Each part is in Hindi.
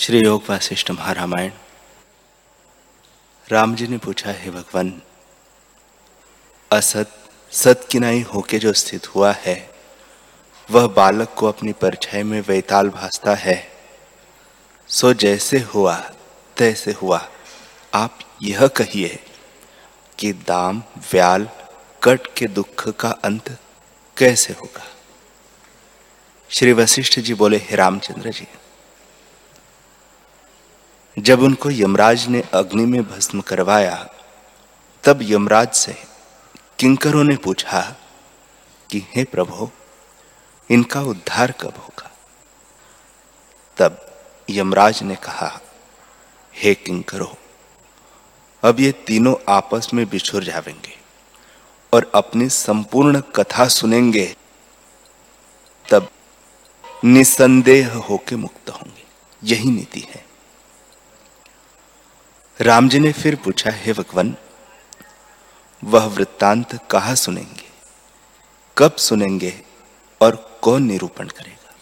श्री योग वासिष्ठ महारामायण। राम जी ने पूछा, हे भगवान, असत सत किनाई होके जो स्थित हुआ है, वह बालक को अपनी परछाई में वैताल भासता है। सो जैसे हुआ, तैसे हुआ। आप यह कहिए कि दाम, व्याल, कट के दुख का अंत कैसे होगा? श्री वशिष्ठ जी बोले, हे रामचंद्र जी जब उनको यमराज ने अग्नि में भस्म करवाया, तब यमराज से किंकरों ने पूछा कि, हे प्रभु, इनका उद्धार कब होगा? तब यमराज ने कहा, हे किंकरो, अब ये तीनों आपस में बिछुर जावेंगे और अपनी संपूर्ण कथा सुनेंगे, तब निसंदेह होके मुक्त होंगे। यही नीति है। राम जी ने फिर पूछा, हे भगवान, वह वृत्तांत कहा सुनेंगे? कब सुनेंगे और कौन निरूपण करेगा?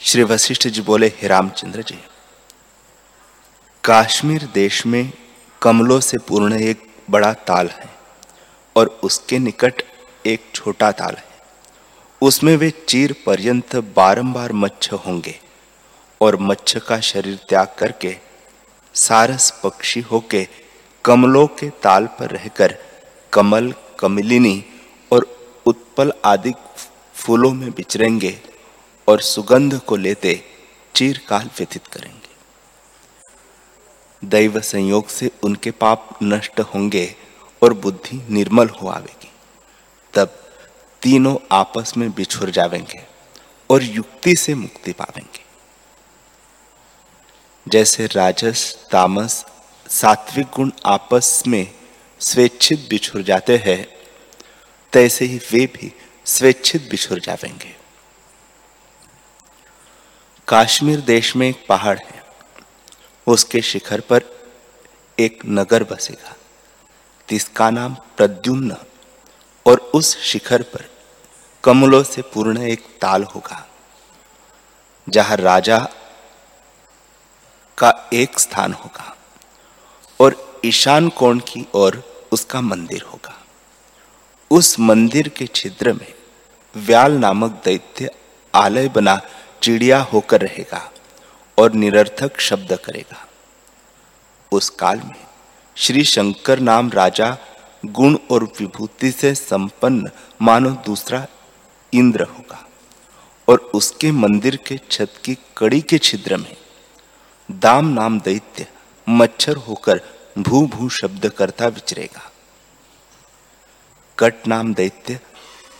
श्री वशिष्ठ जी बोले, हे रामचंद्र जी, काश्मीर देश में कमलों से पूर्ण एक बड़ा ताल है और उसके निकट एक छोटा ताल है। उसमें वे चीर पर्यंत बारंबार मच्छ होंगे और मच्छ का शरीर त्याग करके सारस पक्षी होके कमलों के ताल पर रहकर कमल, कमलिनी और उत्पल आदि फूलों में विचरेंगे और सुगंध को लेते चीरकाल व्यतीत करेंगे। दैव संयोग से उनके पाप नष्ट होंगे और बुद्धि निर्मल हो आवेगी। तब तीनों आपस में बिछुर जावेंगे और युक्ति से मुक्ति पावेंगे। जैसे राजस, तामस, सात्विक गुण आपस में स्वेच्छित बिछुर जाते हैं, तैसे ही वे भी स्वेच्छित बिछुर जाएँगे। काश्मीर देश में एक पहाड़ है। उसके शिखर पर एक नगर बसेगा। जिसका नाम प्रद्युम्न और उस शिखर पर कमलों से पूर्ण एक ताल होगा, जहाँ राजा का एक स्थान होगा और ईशान कोण की ओर उसका मंदिर होगा। उस मंदिर के छिद्र में व्याल नामक दैत्य आलय बना चिड़िया होकर रहेगा और निरर्थक शब्द करेगा। उस काल में श्री शंकर नाम राजा गुण और विभूति से संपन्न मानो दूसरा इंद्र होगा और उसके मंदिर के छत की कड़ी के छिद्र में दाम नाम दैत्य मच्छर होकर भू भू शब्द करता विचरेगा। कट नाम दैत्य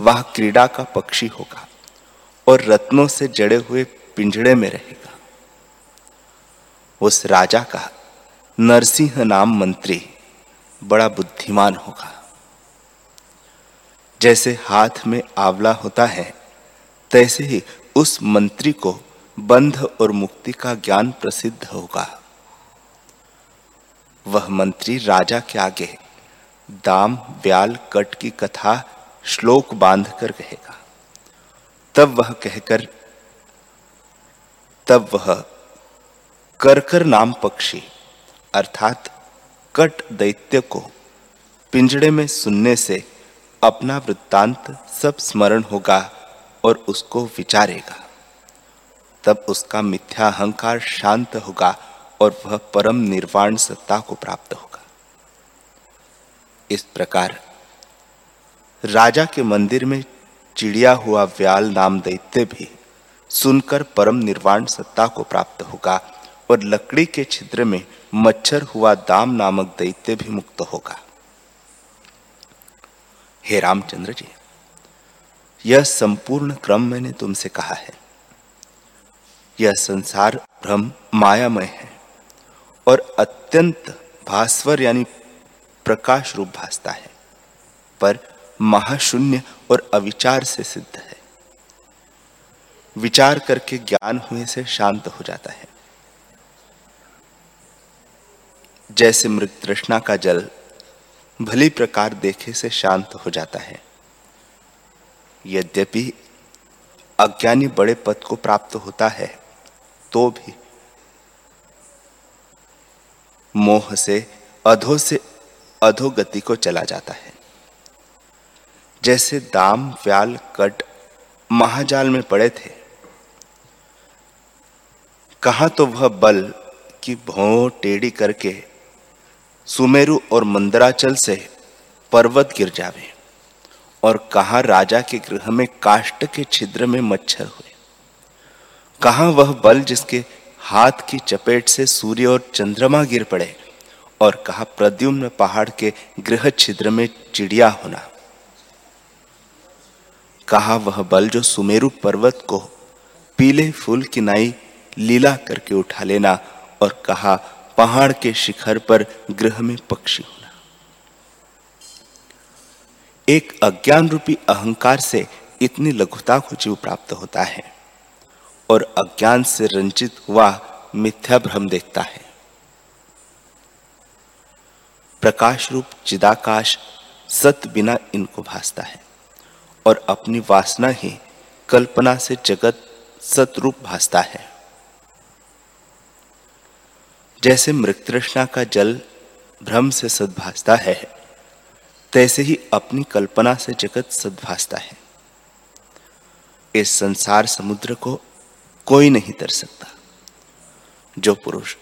वह क्रीड़ा का पक्षी होगा और रत्नों से जड़े हुए पिंजड़े में रहेगा। उस राजा का नरसिंह नाम मंत्री बड़ा बुद्धिमान होगा। जैसे हाथ में आंवला होता है, तैसे ही उस मंत्री को बंध और मुक्ति का ज्ञान प्रसिद्ध होगा। वह मंत्री राजा के आगे दाम ब्याल कट की कथा, श्लोक बाँध कर कहेगा। तब वह कहकर, तब वह करकर नाम पक्षी, अर्थात कट दैत्य को पिंजड़े में सुनने से अपना वृत्तांत सब स्मरण होगा और उसको विचारेगा। तब उसका मिथ्या अहंकार शांत होगा और वह परम निर्वाण सत्ता को प्राप्त होगा। इस प्रकार राजा के मंदिर में चिड़िया हुआ व्याल नाम दैत्य भी सुनकर परम निर्वाण सत्ता को प्राप्त होगा और लकड़ी के छिद्र में मच्छर हुआ दाम नामक दैत्य भी मुक्त होगा। हे रामचंद्र जी, यह संपूर्ण क्रम मैंने तुमसे कहा है। यह संसार भ्रम मायामय है और अत्यंत भास्वर यानी प्रकाश रूप भासता है, पर महाशून्य और अविचार से सिद्ध है। विचार करके ज्ञान हुए से शांत हो जाता है। जैसे मृत तृष्णा का जल भली प्रकार देखे से शांत हो जाता है, यद्यपि अज्ञानी बड़े पद को प्राप्त होता है। तो भी। मोह से, अधो से अधोगति को चला जाता है। जैसे दाम, व्याल, कट महाजाल में पड़े थे, कहा तो वह बल की भौ टेढ़ी करके सुमेरु और मंदराचल से पर्वत गिर जावे, और कहा राजा के गृह में काष्ट के छिद्र में मच्छर हुए। कहा वह बल जिसके हाथ की चपेट से सूर्य और चंद्रमा गिर पड़े और कहा प्रद्युम्न पहाड़ के गृह छिद्र में चिड़िया होना। कहा वह बल जो सुमेरु पर्वत को पीले फूल की नाई लीला करके उठा लेना और कहा पहाड़ के शिखर पर गृह में पक्षी होना। एक अज्ञान रूपी अहंकार से इतनी लघुता को जीव प्राप्त होता है। और अज्ञान से रंजित हुआ मिथ्या भ्रम देखता है। प्रकाश रूप चिदाकाश सत बिना इनको भासता है और अपनी वासना ही कल्पना से जगत सतरूप भासता है। जैसे मृतृष्णा का जल भ्रम से सद्भासता है, तैसे ही अपनी कल्पना से जगत सद्भासता है। इस संसार समुद्र को कोई नहीं तर सकता। जो पुरुष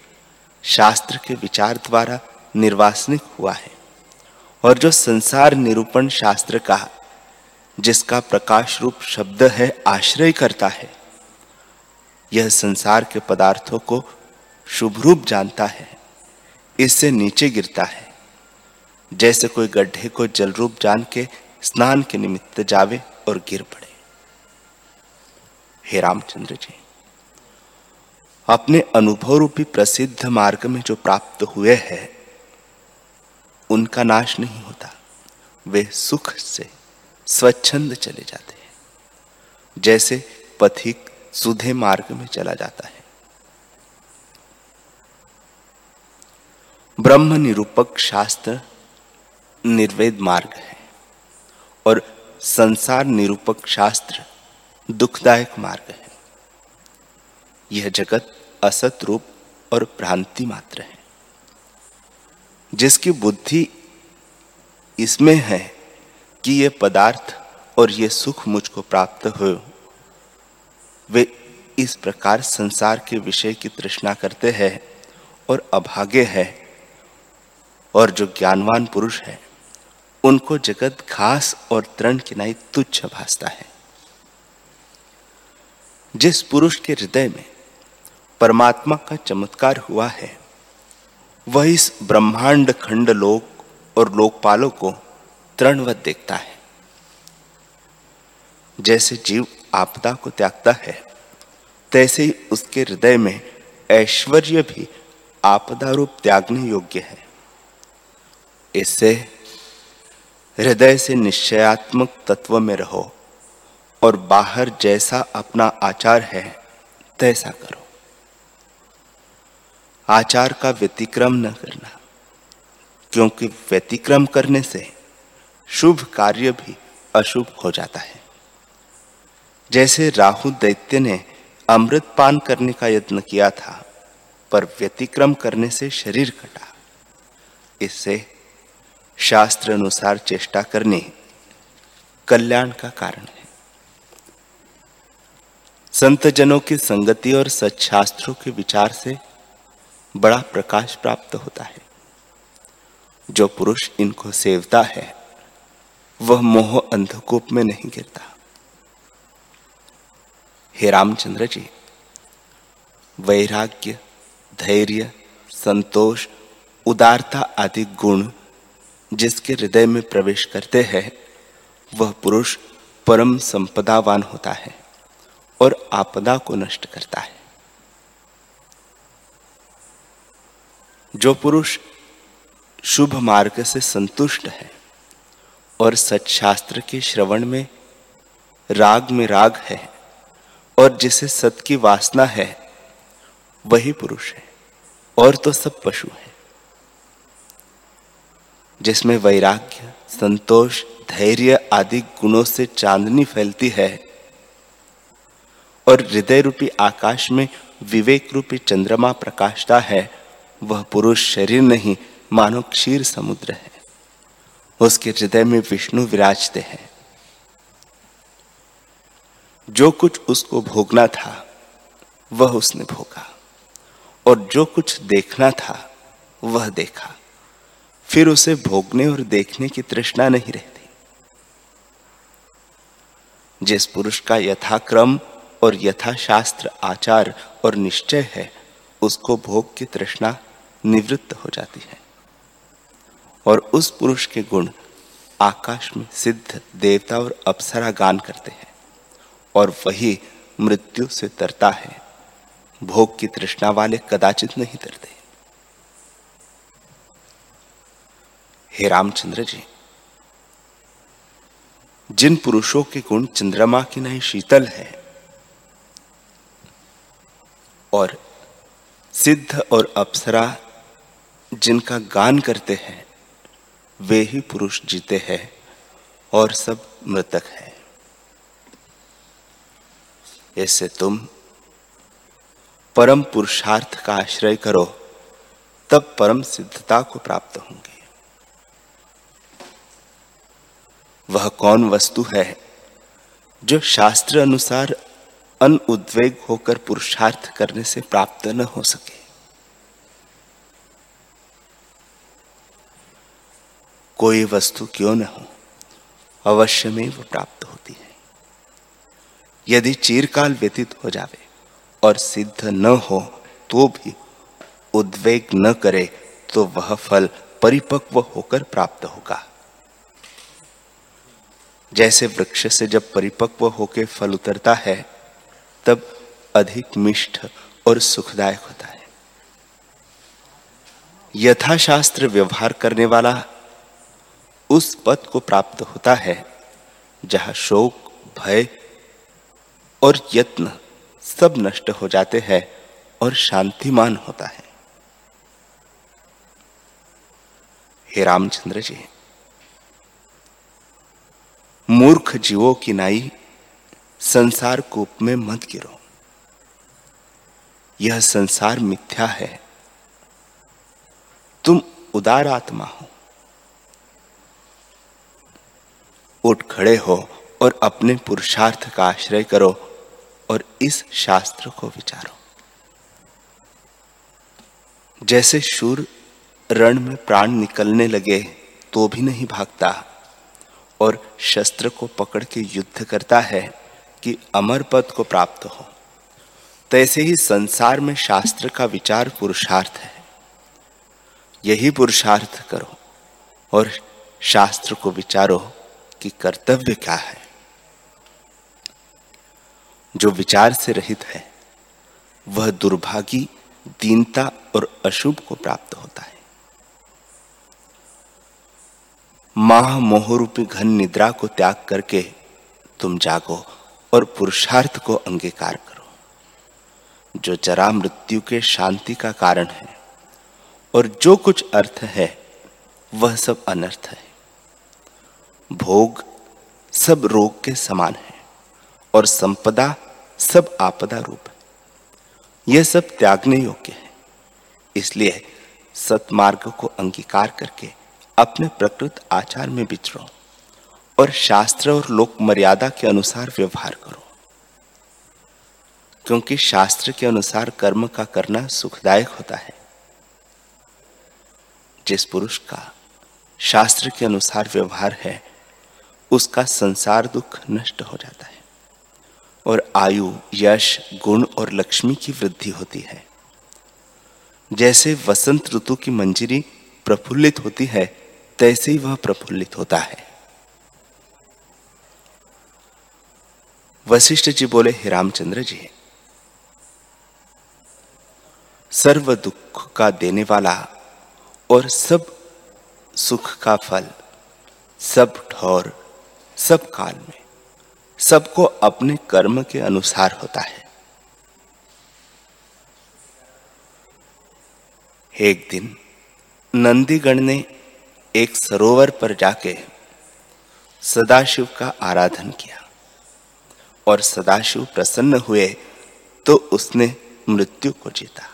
शास्त्र के विचार द्वारा निर्वासनिक हुआ है और जो संसार निरूपण शास्त्र का, जिसका प्रकाश रूप शब्द है, आश्रय करता है, यह संसार के पदार्थों को शुभ रूप जानता है, इससे नीचे गिरता है। जैसे कोई गड्ढे को जल रूप जान के स्नान के निमित्त जावे और गिर पड़े। हे रामचंद्र जी अपने अनुभव रूपी प्रसिद्ध मार्ग में जो प्राप्त हुए हैं, उनका नाश नहीं होता। वे सुख से स्वच्छंद चले जाते हैं। जैसे पथिक सुधे मार्ग में चला जाता है। ब्रह्म निरूपक शास्त्र निर्वेद मार्ग है और संसार निरूपक शास्त्र दुखदायक मार्ग है। यह जगत असत रूप और भ्रांति मात्र है। जिसकी बुद्धि इसमें है कि यह पदार्थ और यह सुख मुझको प्राप्त हो, वे इस प्रकार संसार के विषय की तृष्णा करते हैं और अभागे है और जो ज्ञानवान पुरुष है, उनको जगत घास और तृण किनाई तुच्छ भासता है। जिस पुरुष के हृदय में परमात्मा का चमत्कार हुआ है। वह इस ब्रह्मांड खंड लोक और लोकपालों को तृणवत देखता है। जैसे जीव आपदा को त्यागता है, तैसे ही उसके हृदय में ऐश्वर्य भी आपदा रूप त्यागने योग्य है। इससे हृदय से निश्चयात्मक तत्व में रहो और बाहर जैसा अपना आचार है, तैसा करो। आचार का व्यतिक्रम न करना। क्योंकि व्यतिक्रम करने से शुभ कार्य भी अशुभ हो जाता है। जैसे राहु दैत्य ने अमृत पान करने का यत्न किया था, पर व्यतिक्रम करने से शरीर कटा। इससे शास्त्र अनुसार चेष्टा करने कल्याण का कारण है। संत जनों की संगति और सच्छास्त्रों के विचार से बड़ा प्रकाश प्राप्त होता है। जो पुरुष इनको सेवता है, वह मोह अंधकूप में नहीं गिरता। हे रामचंद्र जी, वैराग्य, धैर्य, संतोष, उदारता आदि गुण जिसके हृदय में प्रवेश करते हैं, वह पुरुष परम संपदावान होता है और आपदा को नष्ट करता है। जो पुरुष शुभ मार्ग से संतुष्ट है और सच्छास्त्र के श्रवण में राग में राग है और जिसे सत की वासना है, वही पुरुष है और तो सब पशु है। जिसमें वैराग्य, संतोष, धैर्य आदि गुणों से चांदनी फैलती है और हृदय रूपी आकाश में विवेक रूपी चंद्रमा प्रकाशता है वह पुरुष शरीर नहीं, मानो क्षीर समुद्र है। उसके हृदय में विष्णु विराजते हैं। जो कुछ उसको भोगना था, वह उसने भोगा। और जो कुछ देखना था, वह देखा। फिर उसे भोगने और देखने की तृष्णा नहीं रहती। जिस पुरुष का यथाक्रम और यथाशास्त्र आचार और निश्चय है, उसको भोग की तृष्णा निवृत्त हो जाती है। और उस पुरुष के गुण आकाश में सिद्ध देवता और अप्सरा गान करते हैं और वही मृत्यु से तरता है। भोग की तृष्णा वाले कदाचित नहीं तरते। हे रामचंद्र जी, जिन पुरुषों के गुण चंद्रमा की नहीं, शीतल है, और सिद्ध और अप्सरा जिनका गान करते हैं, वे ही पुरुष जीते हैं और सब मृतक है। ऐसे तुम परम पुरुषार्थ का आश्रय करो, तब परम सिद्धता को प्राप्त होंगे। वह कौन वस्तु है जो शास्त्र अनुसार अन उद्वेग होकर पुरुषार्थ करने से प्राप्त न हो सके? कोई वस्तु क्यों न हो, अवश्य में वो प्राप्त होती है। यदि चीरकाल व्यतीत हो जावे और सिद्ध न हो तो भी उद्वेग न करे तो वह फल परिपक्व होकर प्राप्त होगा। जैसे वृक्ष से जब परिपक्व होकर फल उतरता है, तब अधिक मिष्ट और सुखदायक होता है। यथाशास्त्र व्यवहार करने वाला उस पद को प्राप्त होता है, जहाँ शोक, भय और यत्न सब नष्ट हो जाते हैं और शांतिमान होता है। हे रामचंद्र जी, मूर्ख जीवों की नाई संसार कूप में मत गिरो। यह संसार मिथ्या है। तुम उदार आत्मा हो। उठ खड़े हो और अपने पुरुषार्थ का आश्रय करो और इस शास्त्र को विचारो। जैसे शूर रण में प्राण निकलने लगे तो भी नहीं भागता। और शस्त्र को पकड़ के युद्ध करता है कि अमर पद को प्राप्त हो। तैसे ही संसार में शास्त्र का विचार पुरुषार्थ है। यही पुरुषार्थ करो और शास्त्र को विचारो। कि कर्तव्य क्या है? जो विचार से रहित है, वह दुर्भागी, दीनता और अशुभ को प्राप्त होता है। माह मोहरूपी घन निद्रा को त्याग करके तुम जागो और पुरुषार्थ को अंगीकार करो। जो जरा मृत्यु के शांति का कारण है और जो कुछ अर्थ है, वह सब अनर्थ है। भोग सब रोग के समान है और संपदा सब आपदा रूप है। यह सब त्यागने योग्य है। इसलिए सतमार्ग को अंगीकार करके अपने प्रकृत आचार में विचरो और शास्त्र और लोक मर्यादा के अनुसार व्यवहार करो। क्योंकि शास्त्र के अनुसार कर्म का करना सुखदायक होता है। जिस पुरुष का शास्त्र के अनुसार व्यवहार है उसका संसार दुख नष्ट हो जाता है। और आयु, यश, गुण और लक्ष्मी की वृद्धि होती है। जैसे वसंत ऋतु की मंजिरी प्रफुल्लित होती है, तैसे ही वह प्रफुल्लित होता है। वशिष्ठ जी बोले, हे रामचंद्र जी, सर्व दुख का देने वाला और सब सुख का फल, सब ठौर सब काल में सबको अपने कर्म के अनुसार होता है। एक दिन नंदीगण ने एक सरोवर पर जाके सदाशिव का आराधन किया और सदाशिव प्रसन्न हुए तो उसने मृत्यु को जीता।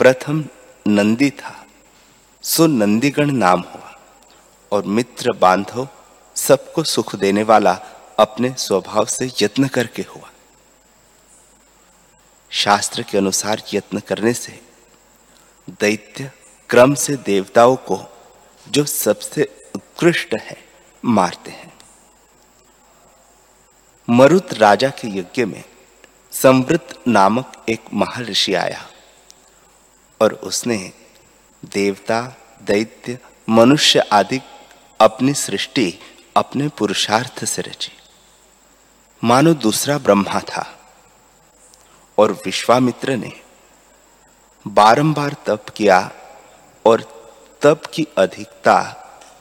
प्रथम नंदी था, सो नंदीगण नाम हुआ और मित्र बांधव सबको सुख देने वाला अपने स्वभाव से यत्न करके हुआ। शास्त्र के अनुसार यत्न करने से दैत्य क्रम से देवताओं को जो सबसे उत्कृष्ट है, मारते हैं। मरुत राजा के यज्ञ में संवृत नामक एक महर्षि आया और उसने देवता, दैत्य, मनुष्य आदि अपनी सृष्टि अपने पुरुषार्थ से रची। मानो दूसरा ब्रह्मा था और विश्वामित्र ने बारंबार तप किया और तप की अधिकता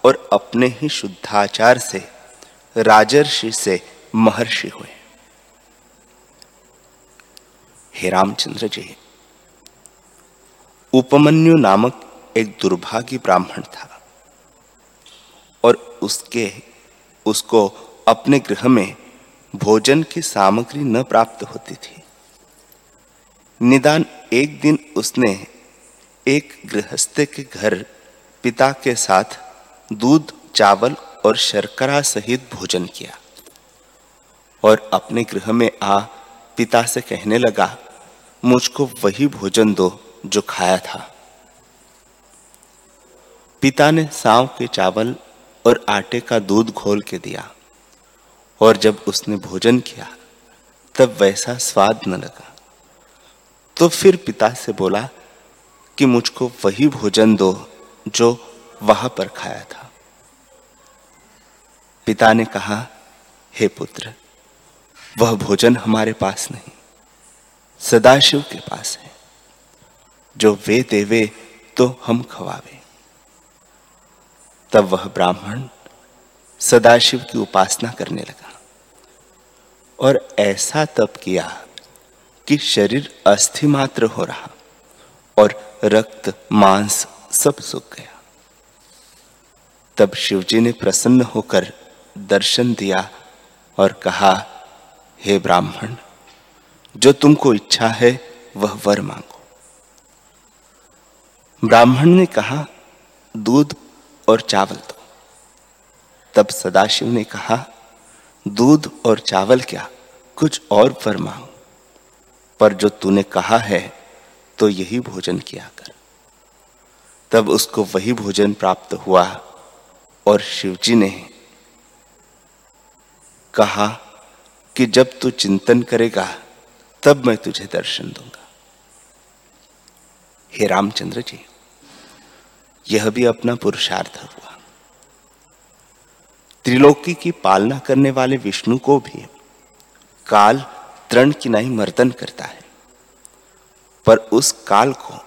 और अपने ही शुद्धाचार से राजर्षि से महर्षि हुए। हे रामचंद्र जी, उपमन्यु नामक एक दुर्भागी ब्राह्मण था और उसके उसको अपने गृह में भोजन की सामग्री न प्राप्त होती थी। निदान एक दिन उसने एक गृहस्थ के घर पिता के साथ दूध, चावल और शर्करा सहित भोजन किया और अपने गृह में आ पिता से कहने लगा, मुझको वही भोजन दो जो खाया था। पिता ने सांव के चावल और आटे का दूध घोल के दिया। और जब उसने भोजन किया, तब वैसा स्वाद न लगा। तो फिर पिता से बोला कि मुझको वही भोजन दो जो वहाँ पर खाया था। पिता ने कहा, हे पुत्र, वह भोजन हमारे पास नहीं, सदाशिव के पास है। जो वे देवे तो हम खवावे। तब वह ब्राह्मण सदाशिव की उपासना करने लगा और ऐसा तप किया कि शरीर अस्थि मात्र हो रहा और रक्त, मांस सब सूख गया। तब शिवजी ने प्रसन्न होकर दर्शन दिया और कहा, हे ब्राह्मण, जो तुमको इच्छा है, वह वर मांगो। ब्राह्मण ने कहा, दूध और चावल दो तब सदाशिव ने कहा, दूध और चावल क्या? कुछ और वर मांग पर जो तूने कहा है तो यही भोजन किया कर। तब उसको वही भोजन प्राप्त हुआ और शिवजी ने कहा कि जब तू चिंतन करेगा, तब मैं तुझे दर्शन दूँगा। हे रामचंद्र जी। यह भी अपना पुरुषार्थ हुआ। त्रिलोकी की पालना करने वाले विष्णु को भी काल तृण की नहीं मर्दन करता है। पर उस काल को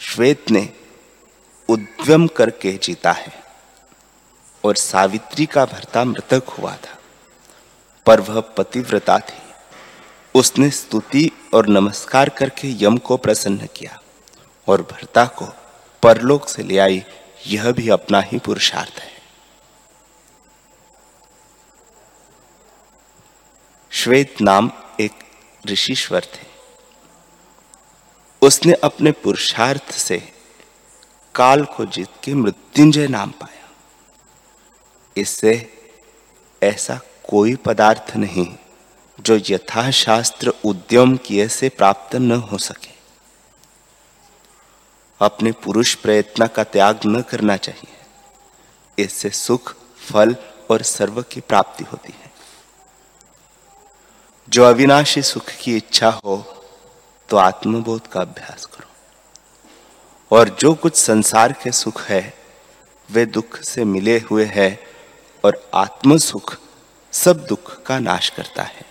श्वेत ने उद्यम करके जीता है और सावित्री का भरता मृतक हुआ था। पर वह पतिव्रता थी। उसने स्तुति और नमस्कार करके यम को प्रसन्न किया और भरता को परलोक से ले आई, यह भी अपना ही पुरुषार्थ है। श्वेत नाम एक ऋषिश्वर थे। उसने अपने पुरुषार्थ से काल को जीत के मृत्युंजय नाम पाया। इससे ऐसा कोई पदार्थ नहीं जो यथाशास्त्र उद्यम किए से प्राप्त न हो सके। अपने पुरुष प्रयत्न का त्याग न करना चाहिए। इससे सुख, फल और सर्व की प्राप्ति होती है। जो अविनाशी सुख की इच्छा हो तो आत्मबोध का अभ्यास करो। और जो कुछ संसार के सुख है, वे दुख से मिले हुए हैं और आत्म सुख सब दुख का नाश करता है।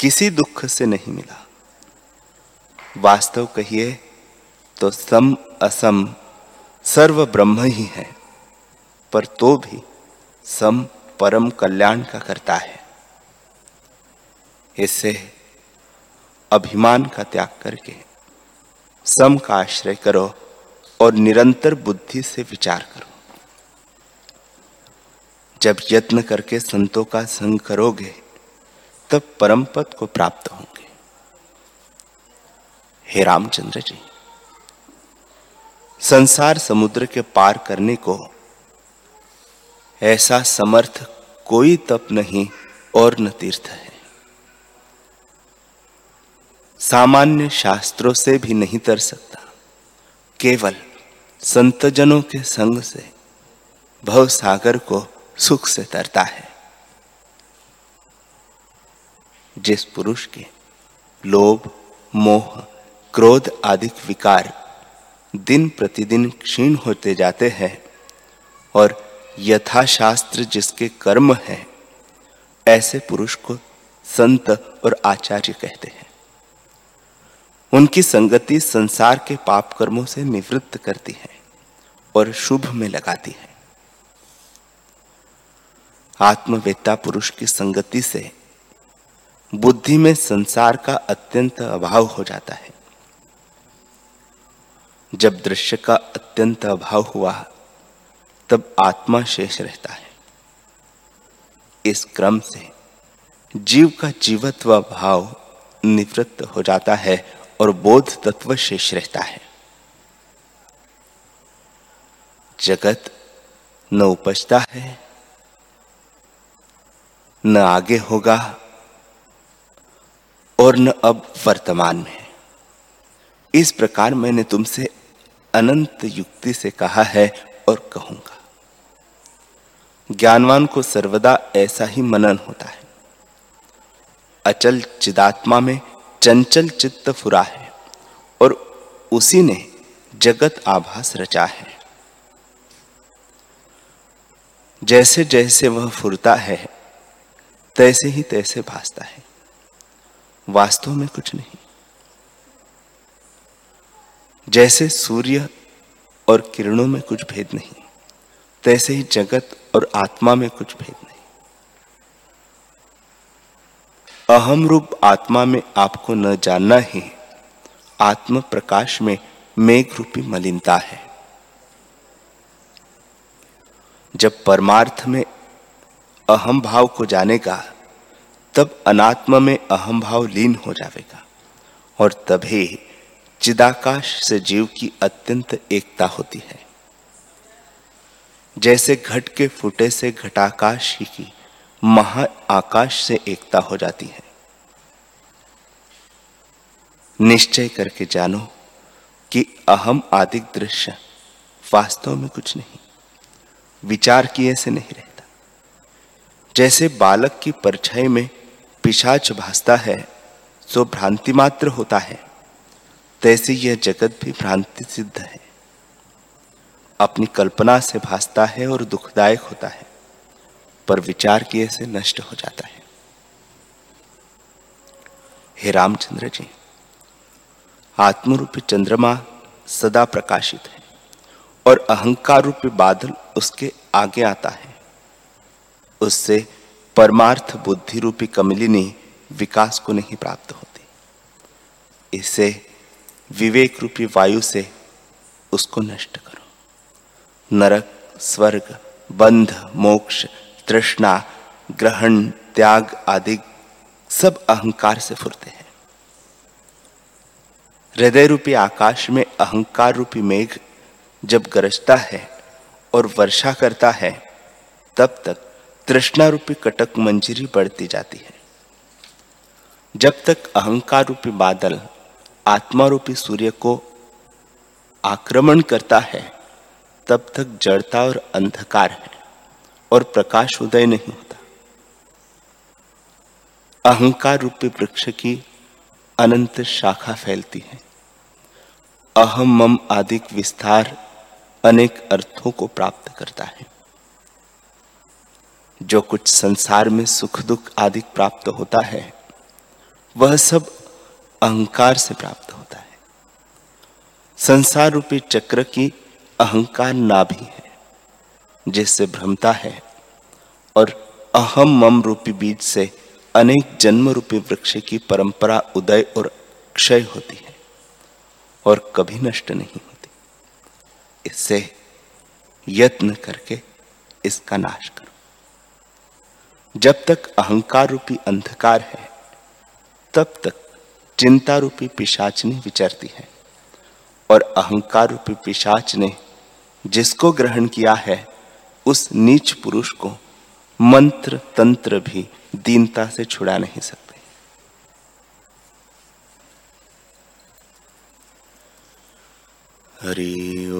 किसी दुख से नहीं मिला। वास्तव कहिए तो सम असम सर्व ब्रह्म ही है, पर तो भी सम परम कल्याण का करता है। इससे अभिमान का त्याग करके सम का आश्रय करो और निरंतर बुद्धि से विचार करो। जब यत्न करके संतों का संग करोगे, तब परम पद को प्राप्त होंगे। हे रामचंद्र जी। संसार समुद्र के पार करने को। ऐसा समर्थ कोई तप नहीं और न तीर्थ है। सामान्य शास्त्रों से भी नहीं तर सकता। केवल संतजनों के संग से भव सागर को सुख से तरता है। जिस पुरुष के लोभ, मोह, क्रोध आदि विकार दिन प्रतिदिन क्षीण होते जाते हैं और यथाशास्त्र जिसके कर्म है, ऐसे पुरुष को संत और आचार्य कहते हैं। उनकी संगति संसार के पाप कर्मों से निवृत्त करती है और शुभ में लगाती है। आत्मवेत्ता पुरुष की संगति से बुद्धि में संसार का अत्यंत अभाव हो जाता है। जब दृश्य का अत्यंत अभाव हुआ, तब आत्मा शेष रहता है। इस क्रम से जीव का जीवत्व भाव निवृत्त हो जाता है और बोध तत्व शेष रहता है। जगत न उपजता है, न आगे होगा और न अब वर्तमान में। इस प्रकार मैंने तुमसे अनंत युक्ति से कहा है और कहूँगा। ज्ञानवान को सर्वदा ऐसा ही मनन होता है। अचल चिदात्मा में चंचल चित्त फुरा है और उसी ने जगत आभास रचा है। जैसे जैसे वह फुरता है, तैसे ही तैसे भासता है। वास्तव में कुछ नहीं। जैसे सूर्य और किरणों में कुछ भेद नहीं, तैसे ही जगत और आत्मा में कुछ भेद नहीं। अहम रूप आत्मा में आपको न जानना ही आत्म प्रकाश में मेघ रूपी मलिनता है। जब परमार्थ में अहम भाव को जानेगा, तब अनात्म में अहम भाव लीन हो जाएगा और तभी चिदाकाश से जीव की अत्यंत एकता होती है। जैसे घट के फूटे से घटाकाश ही की महा आकाश से एकता हो जाती है। निश्चय करके जानो कि अहम आदि दृश्य वास्तव में कुछ नहीं। विचार किए से नहीं रहता। जैसे बालक की परछाई में पिशाच भासता है सो भ्रांति मात्र होता है। तैसे यह जगत भी भ्रांति सिद्ध है। अपनी कल्पना से भासता है और दुखदायक होता है, पर विचार किए से नष्ट हो जाता है। हे रामचंद्र जी, आत्मरूपी चंद्रमा सदा प्रकाशित है और अहंकार रूपी बादल उसके आगे आता है। उससे परमार्थ बुद्धि रूपी कमलिनी विकास को नहीं प्राप्त होती। इसे विवेक रूपी वायु से उसको नष्ट करो। नरक, स्वर्ग, बंध, मोक्ष, तृष्णा, ग्रहण, त्याग आदि सब अहंकार से फुरते हैं। हृदय रूपी आकाश में अहंकार रूपी मेघ जब गरजता है और वर्षा करता है, तब तक तृष्णा रूपी कटक मंजरी बढ़ती जाती है। जब तक अहंकार रूपी बादल आत्मा रूपी सूर्य को आक्रमण करता है, तब तक जड़ता और अंधकार है और प्रकाश उदय नहीं होता। अहंकार रूपी वृक्ष की अनंत शाखा फैलती है। अहम मम आदि विस्तार अनेक अर्थों को प्राप्त करता है। जो कुछ संसार में सुख दुख आदि प्राप्त होता है, वह सब अहंकार से प्राप्त होता है। संसार रूपी चक्र की अहंकार नाभि है, जिससे भ्रमता है और अहम मम रूपी बीज से अनेक जन्म रूपी वृक्ष की परंपरा उदय और क्षय होती है और कभी नष्ट नहीं होती। इससे यत्न करके इसका नाश करो। जब तक अहंकार रूपी अंधकार है, तब तक चिंता रूपी पिशाचनी विचरती है और अहंकार रूपी पिशाच ने जिसको ग्रहण किया है, उस नीच पुरुष को मंत्र तंत्र भी दीनता से छुड़ा नहीं सकते। हरि हरि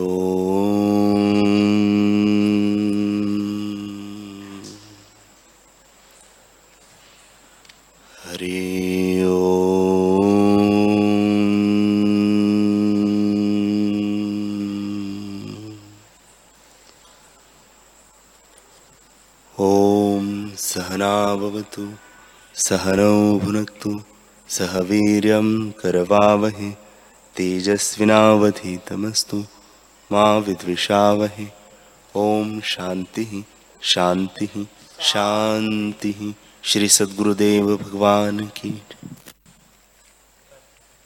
सहनावतु सहनौ भुनक्तु। सह वीर्यं करवावहे। तेजस्विनावधीतमस्तु मा विद्विषावहे। ओम शांति शांति शांति श्री सद्गुरुदेव भगवान की